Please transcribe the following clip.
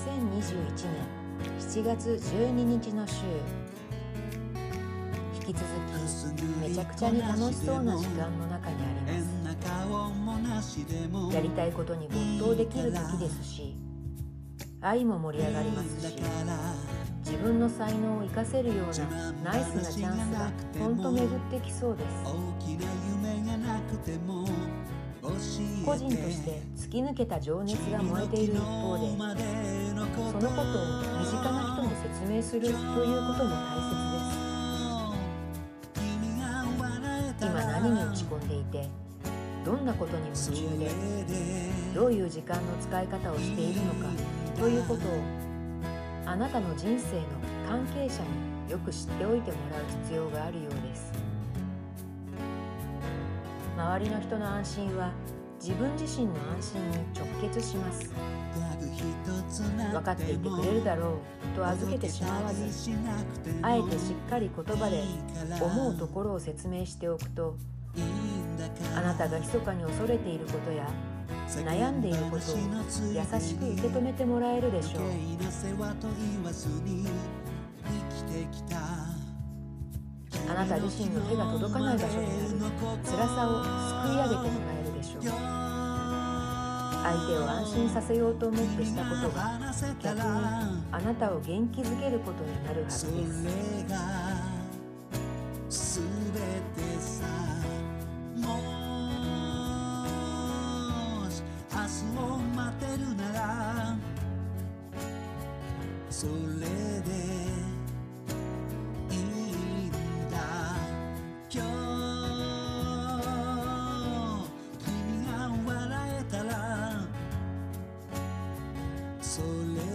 7月12日の週。引き続きめちゃくちゃに楽しそうな時間の中にあります。やりたいことに没頭できる時ですし愛も盛り上がりますし自分の才能を生かせるようなナイスなチャンスがほんと巡ってきそうです。個人として突き抜けた情熱が燃えている一方でそのことを身近な人に説明するということも大切です。今何に打ち込んでいてどんなことに夢中でどういう時間の使い方をしているのかということをあなたの人生の関係者によく知っておいてもらう必要があるようです。周りの人の安心は自分自身の安心に直結します。分かっていてくれるだろうと預けてしまわずあえてしっかり言葉で思うところを説明しておくとあなたが密かに恐れていることや悩んでいることを優しく受け止めてもらえるでしょう。あなた自身の手が届かない場所にある辛さをすくい上げてもらえるでしょう相手を安心させようと思ってしたことが逆にあなたを元気づけることになるはずです。それで Oh.